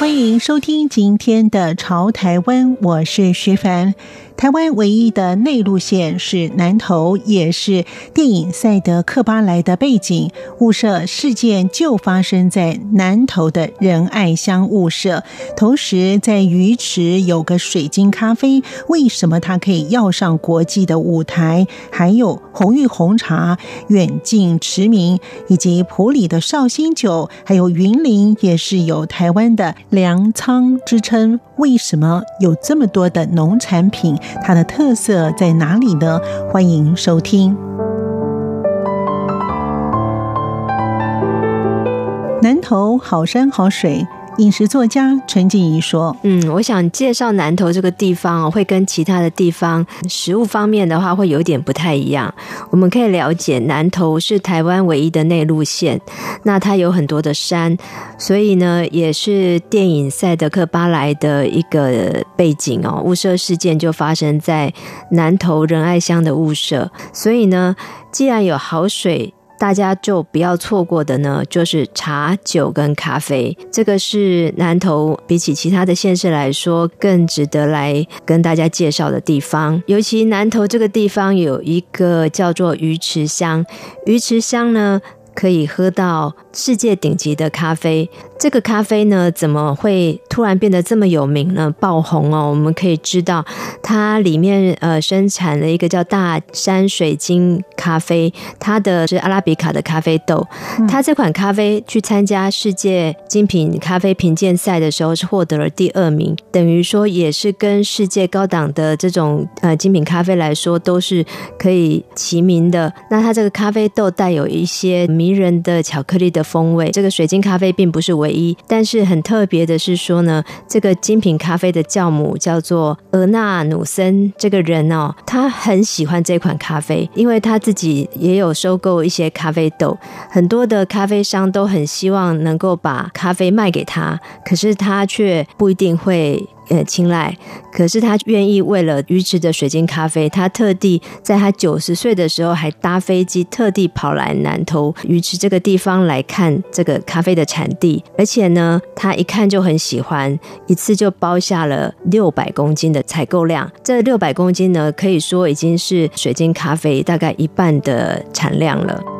欢迎收听今天的《潮台湾》，我是徐凡。台湾唯一的内陆县是南投，也是电影《赛德克巴莱》的背景。雾社事件就发生在南投的仁爱乡雾社。同时，在鱼池有个水晶咖啡，为什么它可以要上国际的舞台？还有红玉红茶远近驰名，以及埔里的绍兴酒，还有云林也是有台湾的粮仓之称。为什么有这么多的农产品？它的特色在哪里呢？欢迎收听。南投好山好水。饮食作家陈静怡说：“嗯，我想介绍南投这个地方，会跟其他的地方食物方面的话会有点不太一样。我们可以了解，南投是台湾唯一的内陆县，那它有很多的山，所以呢，也是电影《赛德克巴莱》的一个背景哦。雾社事件就发生在南投仁爱乡的雾社，所以呢，既然有好水。”大家就不要错过的呢，就是茶酒跟咖啡，这个是南投比起其他的县市来说更值得来跟大家介绍的地方。尤其南投这个地方有一个叫做鱼池乡，鱼池乡呢，可以喝到世界顶级的咖啡。这个咖啡呢，怎么会突然变得这么有名呢？爆红哦！我们可以知道，它里面呃生产了一个叫大山水晶咖啡，它的是阿拉比卡的咖啡豆。它这款咖啡去参加世界精品咖啡评鉴赛的时候是获得了第二名，等于说也是跟世界高档的这种呃精品咖啡来说都是可以齐名的。那它这个咖啡豆带有一些迷人的巧克力的风味。这个水晶咖啡并不是唯一，但是很特别的是说呢，这个精品咖啡的酵母叫做俄纳努森这个人哦，他很喜欢这款咖啡，因为他自己也有收购一些咖啡豆，很多的咖啡商都很希望能够把咖啡卖给他，可是他却不一定会。呃，青睐，可是他愿意为了鱼池的水晶咖啡，他特地在他九十岁的时候还搭飞机特地跑来南投鱼池这个地方来看这个咖啡的产地，而且呢，他一看就很喜欢，一次就包下了六百公斤的采购量。这六百公斤呢，可以说已经是水晶咖啡大概一半的产量了。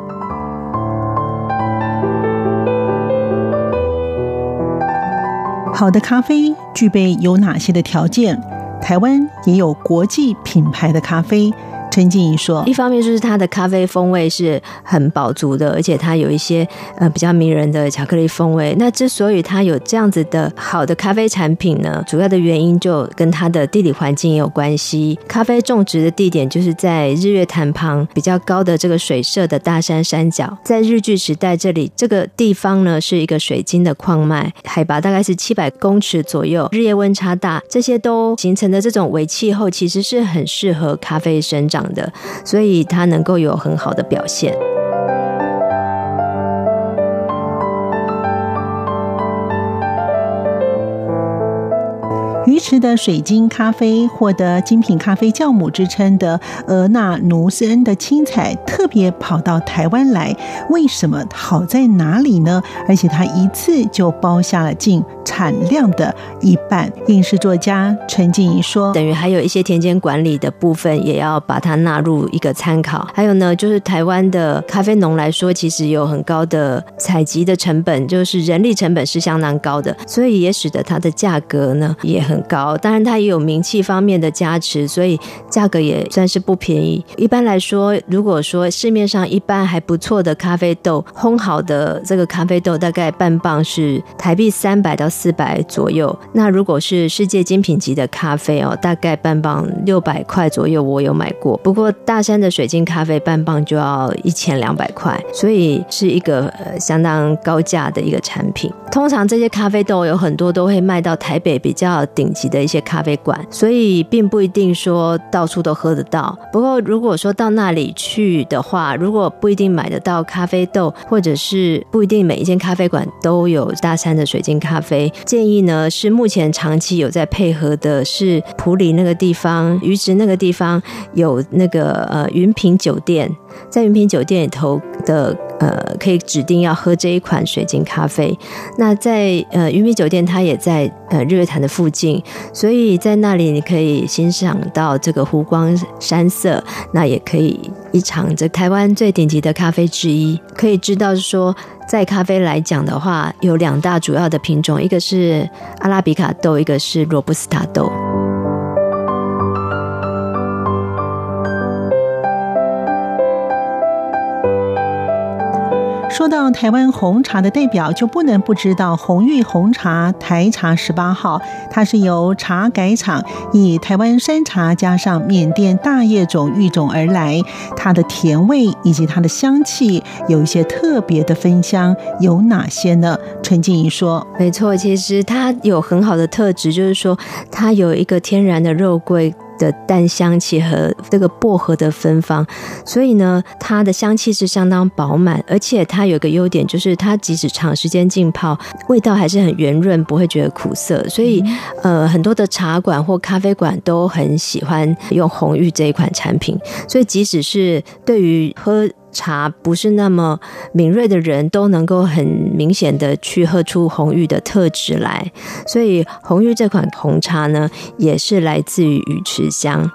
好的咖啡具备有哪些的条件？台湾也有国际品牌的咖啡。陈静怡说：“一方面就是它的咖啡风味是很饱足的，而且它有一些呃比较迷人的巧克力风味。那之所以它有这样子的好的咖啡产品呢，主要的原因就跟它的地理环境也有关系。咖啡种植的地点就是在日月潭旁比较高的这个水社的大山山脚，在日据时代这里这个地方呢是一个水晶的矿脉，海拔大概是七百公尺左右，日夜温差大，这些都形成的这种微气候，其实是很适合咖啡生长的，所以它能够有很好的表现。鱼池的水晶咖啡获得精品咖啡教母之称的俄纳努斯恩的青采特别跑到台湾来，为什么好在哪里呢？而且他一次就包下了近产量的一半。影视作家陈静怡说：“等于还有一些田间管理的部分，也要把它纳入一个参考。还有呢，就是台湾的咖啡农来说，其实有很高的采集的成本，就是人力成本是相当高的，所以也使得它的价格呢也。”很高，当然它也有名气方面的加持，所以价格也算是不便宜。一般来说，如果说市面上一般还不错的咖啡豆，烘好的这个咖啡豆大概半磅是台币三百到四百左右。那如果是世界精品级的咖啡哦，大概半磅六百块左右，我有买过。不过大山的水晶咖啡半磅就要一千两百块，所以是一个呃相当高价的一个产品。通常这些咖啡豆有很多都会卖到台北比较顶级的一些咖啡馆，所以并不一定说到处都喝得到。不过如果说到那里去的话，如果不一定买得到咖啡豆，或者是不一定每一间咖啡馆都有大山的水晶咖啡，建议呢是目前长期有在配合的是普里那个地方，鱼池那个地方有那个呃云品酒店，在云品酒店里头的呃可以指定要喝这一款水晶咖啡。那在呃云米酒店，它也在呃日月潭的附近，所以在那里你可以欣赏到这个湖光山色，那也可以一尝这台湾最顶级的咖啡之一。可以知道说，在咖啡来讲的话，有两大主要的品种，一个是阿拉比卡豆，一个是罗布斯塔豆。说到台湾红茶的代表，就不能不知道红玉红茶台茶十八号。它是由茶改厂以台湾山茶加上缅甸大叶种育种而来，它的甜味以及它的香气有一些特别的芬香，有哪些呢？陈静怡说：“没错，其实它有很好的特质，就是说它有一个天然的肉桂。”的淡香气和这个薄荷的芬芳，所以呢，它的香气是相当饱满，而且它有个优点，就是它即使长时间浸泡，味道还是很圆润，不会觉得苦涩。所以，呃，很多的茶馆或咖啡馆都很喜欢用红玉这一款产品。所以，即使是对于喝茶不是那么敏锐的人都能够很明显的去喝出红玉的特质来，所以红玉这款红茶呢，也是来自于鱼池乡。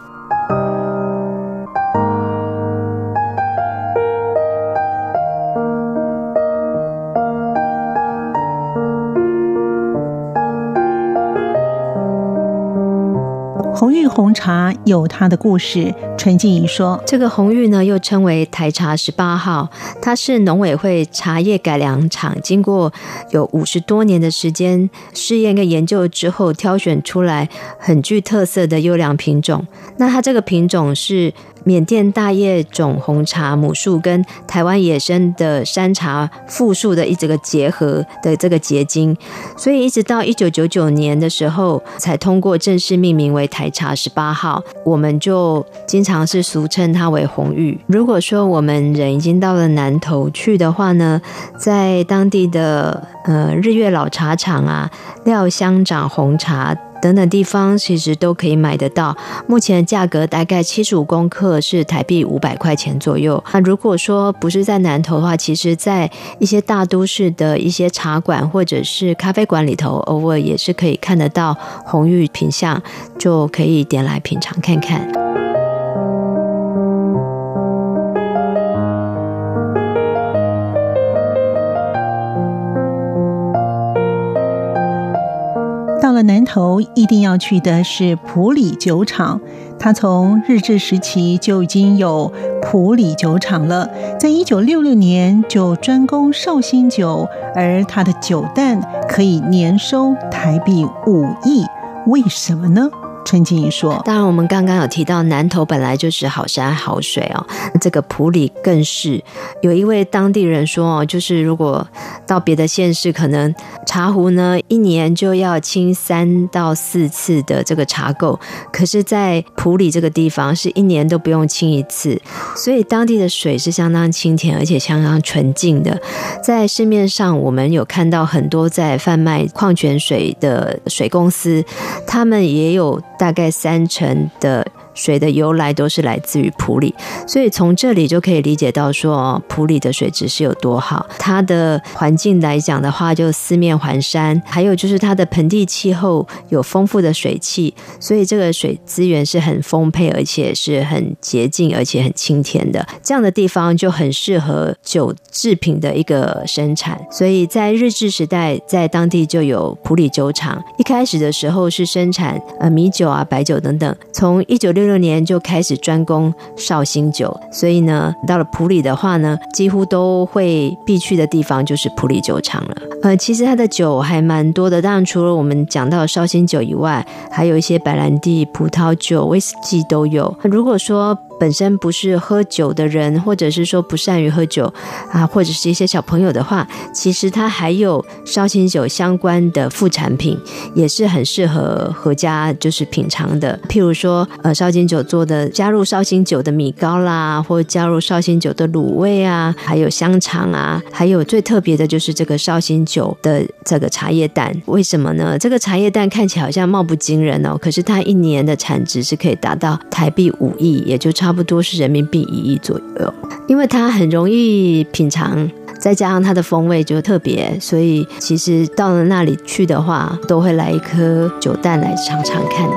红玉红茶有它的故事。陈静怡说：“这个红玉呢，又称为台茶十八号，它是农委会茶叶改良厂经过有五十多年的时间试验跟研究之后，挑选出来很具特色的优良品种。那它这个品种是。”缅甸大叶种红茶母树跟台湾野生的山茶复树的一整个结合的这个结晶，所以一直到一九九九年的时候才通过正式命名为台茶十八号，我们就经常是俗称它为红玉。如果说我们人已经到了南投去的话呢，在当地的呃日月老茶厂啊，廖乡长红茶。等等地方其实都可以买得到，目前的价格大概七十五公克是台币五百块钱左右。那如果说不是在南投的话，其实在一些大都市的一些茶馆或者是咖啡馆里头，偶尔也是可以看得到红玉品相，就可以点来品尝看看。了南投，一定要去的是普里酒厂。它从日治时期就已经有普里酒厂了，在一九六六年就专供绍兴酒，而它的酒蛋可以年收台币五亿，为什么呢？陈静怡说：“当然，我们刚刚有提到南投本来就是好山好水哦，这个埔里更是。有一位当地人说哦，就是如果到别的县市，可能茶壶呢一年就要清三到四次的这个茶垢，可是，在埔里这个地方是一年都不用清一次，所以当地的水是相当清甜，而且相当纯净的。在市面上，我们有看到很多在贩卖矿泉水的水公司，他们也有。”大概三成的。水的由来都是来自于普里，所以从这里就可以理解到说，普里的水质是有多好。它的环境来讲的话，就四面环山，还有就是它的盆地气候有丰富的水汽，所以这个水资源是很丰沛，而且是很洁净，而且很清甜的。这样的地方就很适合酒制品的一个生产。所以在日治时代，在当地就有普里酒厂。一开始的时候是生产呃米酒啊、白酒等等。从一九六六年就开始专攻绍兴酒，所以呢，到了普里的话呢，几乎都会必去的地方就是普里酒厂了。呃，其实它的酒还蛮多的，当然除了我们讲到绍兴酒以外，还有一些白兰地、葡萄酒、威士忌都有。如果说本身不是喝酒的人，或者是说不善于喝酒啊，或者是一些小朋友的话，其实它还有绍兴酒相关的副产品，也是很适合合家就是品尝的。譬如说，呃，绍兴酒做的加入绍兴酒的米糕啦，或加入绍兴酒的卤味啊，还有香肠啊，还有最特别的就是这个绍兴酒的这个茶叶蛋。为什么呢？这个茶叶蛋看起来好像貌不惊人哦，可是它一年的产值是可以达到台币五亿，也就差。差不多是人民币一亿左右，因为它很容易品尝，再加上它的风味就特别，所以其实到了那里去的话，都会来一颗酒蛋来尝尝看的。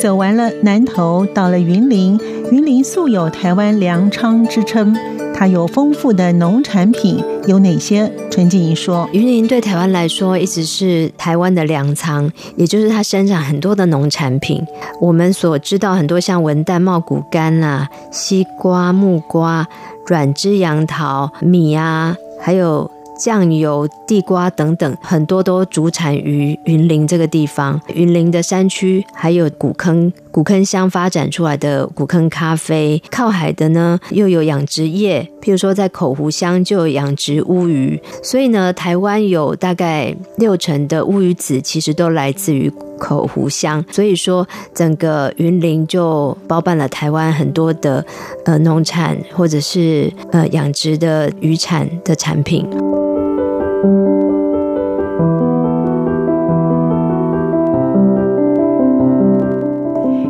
走完了南投，到了云林，云林素有台湾粮仓之称。它有丰富的农产品，有哪些？陈静怡说，云林对台湾来说一直是台湾的粮仓，也就是它生产很多的农产品。我们所知道很多像文旦、茂谷柑啊、西瓜、木瓜、软枝杨桃、米啊，还有。酱油、地瓜等等，很多都主产于云林这个地方。云林的山区还有古坑，古坑乡发展出来的古坑咖啡。靠海的呢，又有养殖业，譬如说在口湖乡就有养殖乌鱼。所以呢，台湾有大概六成的乌鱼子其实都来自于口湖乡。所以说，整个云林就包办了台湾很多的呃农产或者是呃养殖的渔产的产品。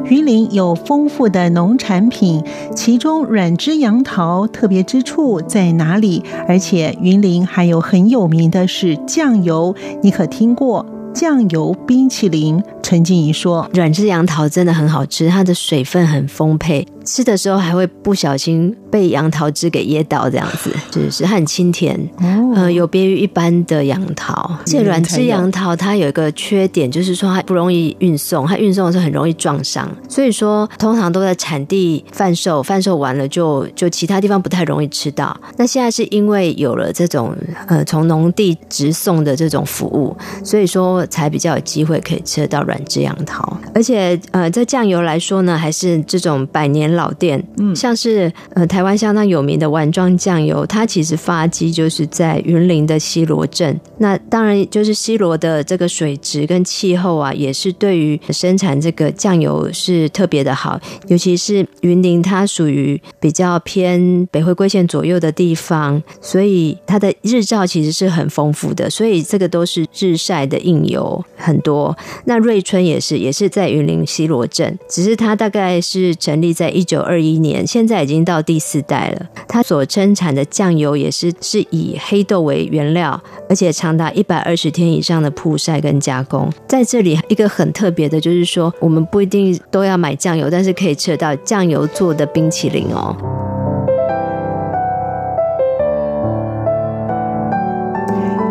云林有丰富的农产品，其中软枝杨桃特别之处在哪里？而且云林还有很有名的是酱油，你可听过酱油冰淇淋？陈静怡说，软枝杨桃真的很好吃，它的水分很丰沛。吃的时候还会不小心被杨桃汁给噎到，这样子，就是它很清甜，哦、呃，有别于一般的杨桃。这软枝杨桃它有一个缺点，就是说它不容易运送，它运送的时候很容易撞伤，所以说通常都在产地贩售，贩售完了就就其他地方不太容易吃到。那现在是因为有了这种呃从农地直送的这种服务，所以说才比较有机会可以吃得到软枝杨桃。而且呃，在酱油来说呢，还是这种百年。老店，嗯，像是呃台湾相当有名的丸庄酱油，它其实发迹就是在云林的西罗镇。那当然就是西罗的这个水质跟气候啊，也是对于生产这个酱油是特别的好。尤其是云林，它属于比较偏北回归线左右的地方，所以它的日照其实是很丰富的，所以这个都是日晒的印油很多。那瑞春也是，也是在云林西螺镇，只是它大概是成立在一九二一年，现在已经到第四代了。它所生产的酱油也是是以黑豆为原料，而且长达一百二十天以上的曝晒跟加工。在这里，一个很特别的就是说，我们不一定都要买酱油，但是可以吃到酱油做的冰淇淋哦。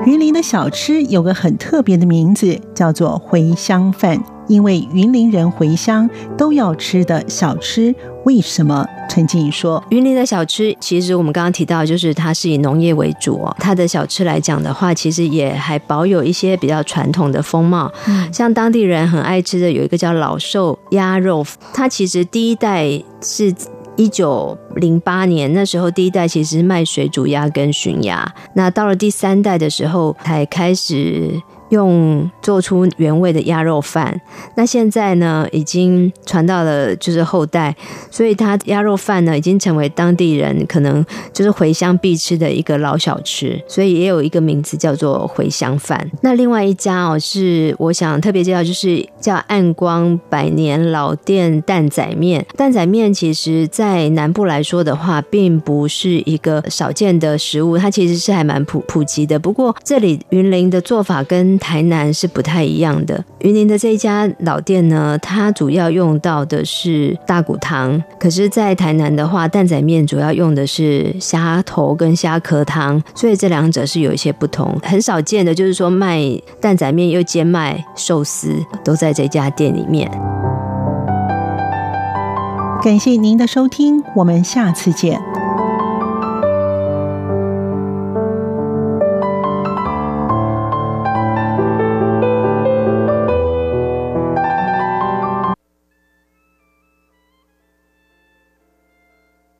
云林的小吃有个很特别的名字，叫做茴香饭。因为云林人茴香都要吃的小吃，为什么？陈静怡说，云林的小吃其实我们刚刚提到，就是它是以农业为主哦。它的小吃来讲的话，其实也还保有一些比较传统的风貌。嗯，像当地人很爱吃的有一个叫老寿鸭肉，它其实第一代是一九零八年那时候，第一代其实是卖水煮鸭跟熏鸭，那到了第三代的时候才开始。用做出原味的鸭肉饭，那现在呢，已经传到了就是后代，所以它鸭肉饭呢，已经成为当地人可能就是回乡必吃的一个老小吃，所以也有一个名字叫做回乡饭。那另外一家哦，是我想特别介绍，就是叫暗光百年老店蛋仔面。蛋仔面其实在南部来说的话，并不是一个少见的食物，它其实是还蛮普普及的。不过这里云林的做法跟台南是不太一样的。云林的这一家老店呢，它主要用到的是大骨汤，可是，在台南的话，蛋仔面主要用的是虾头跟虾壳汤，所以这两者是有一些不同。很少见的就是说卖蛋仔面又兼卖寿司，都在这家店里面。感谢您的收听，我们下次见。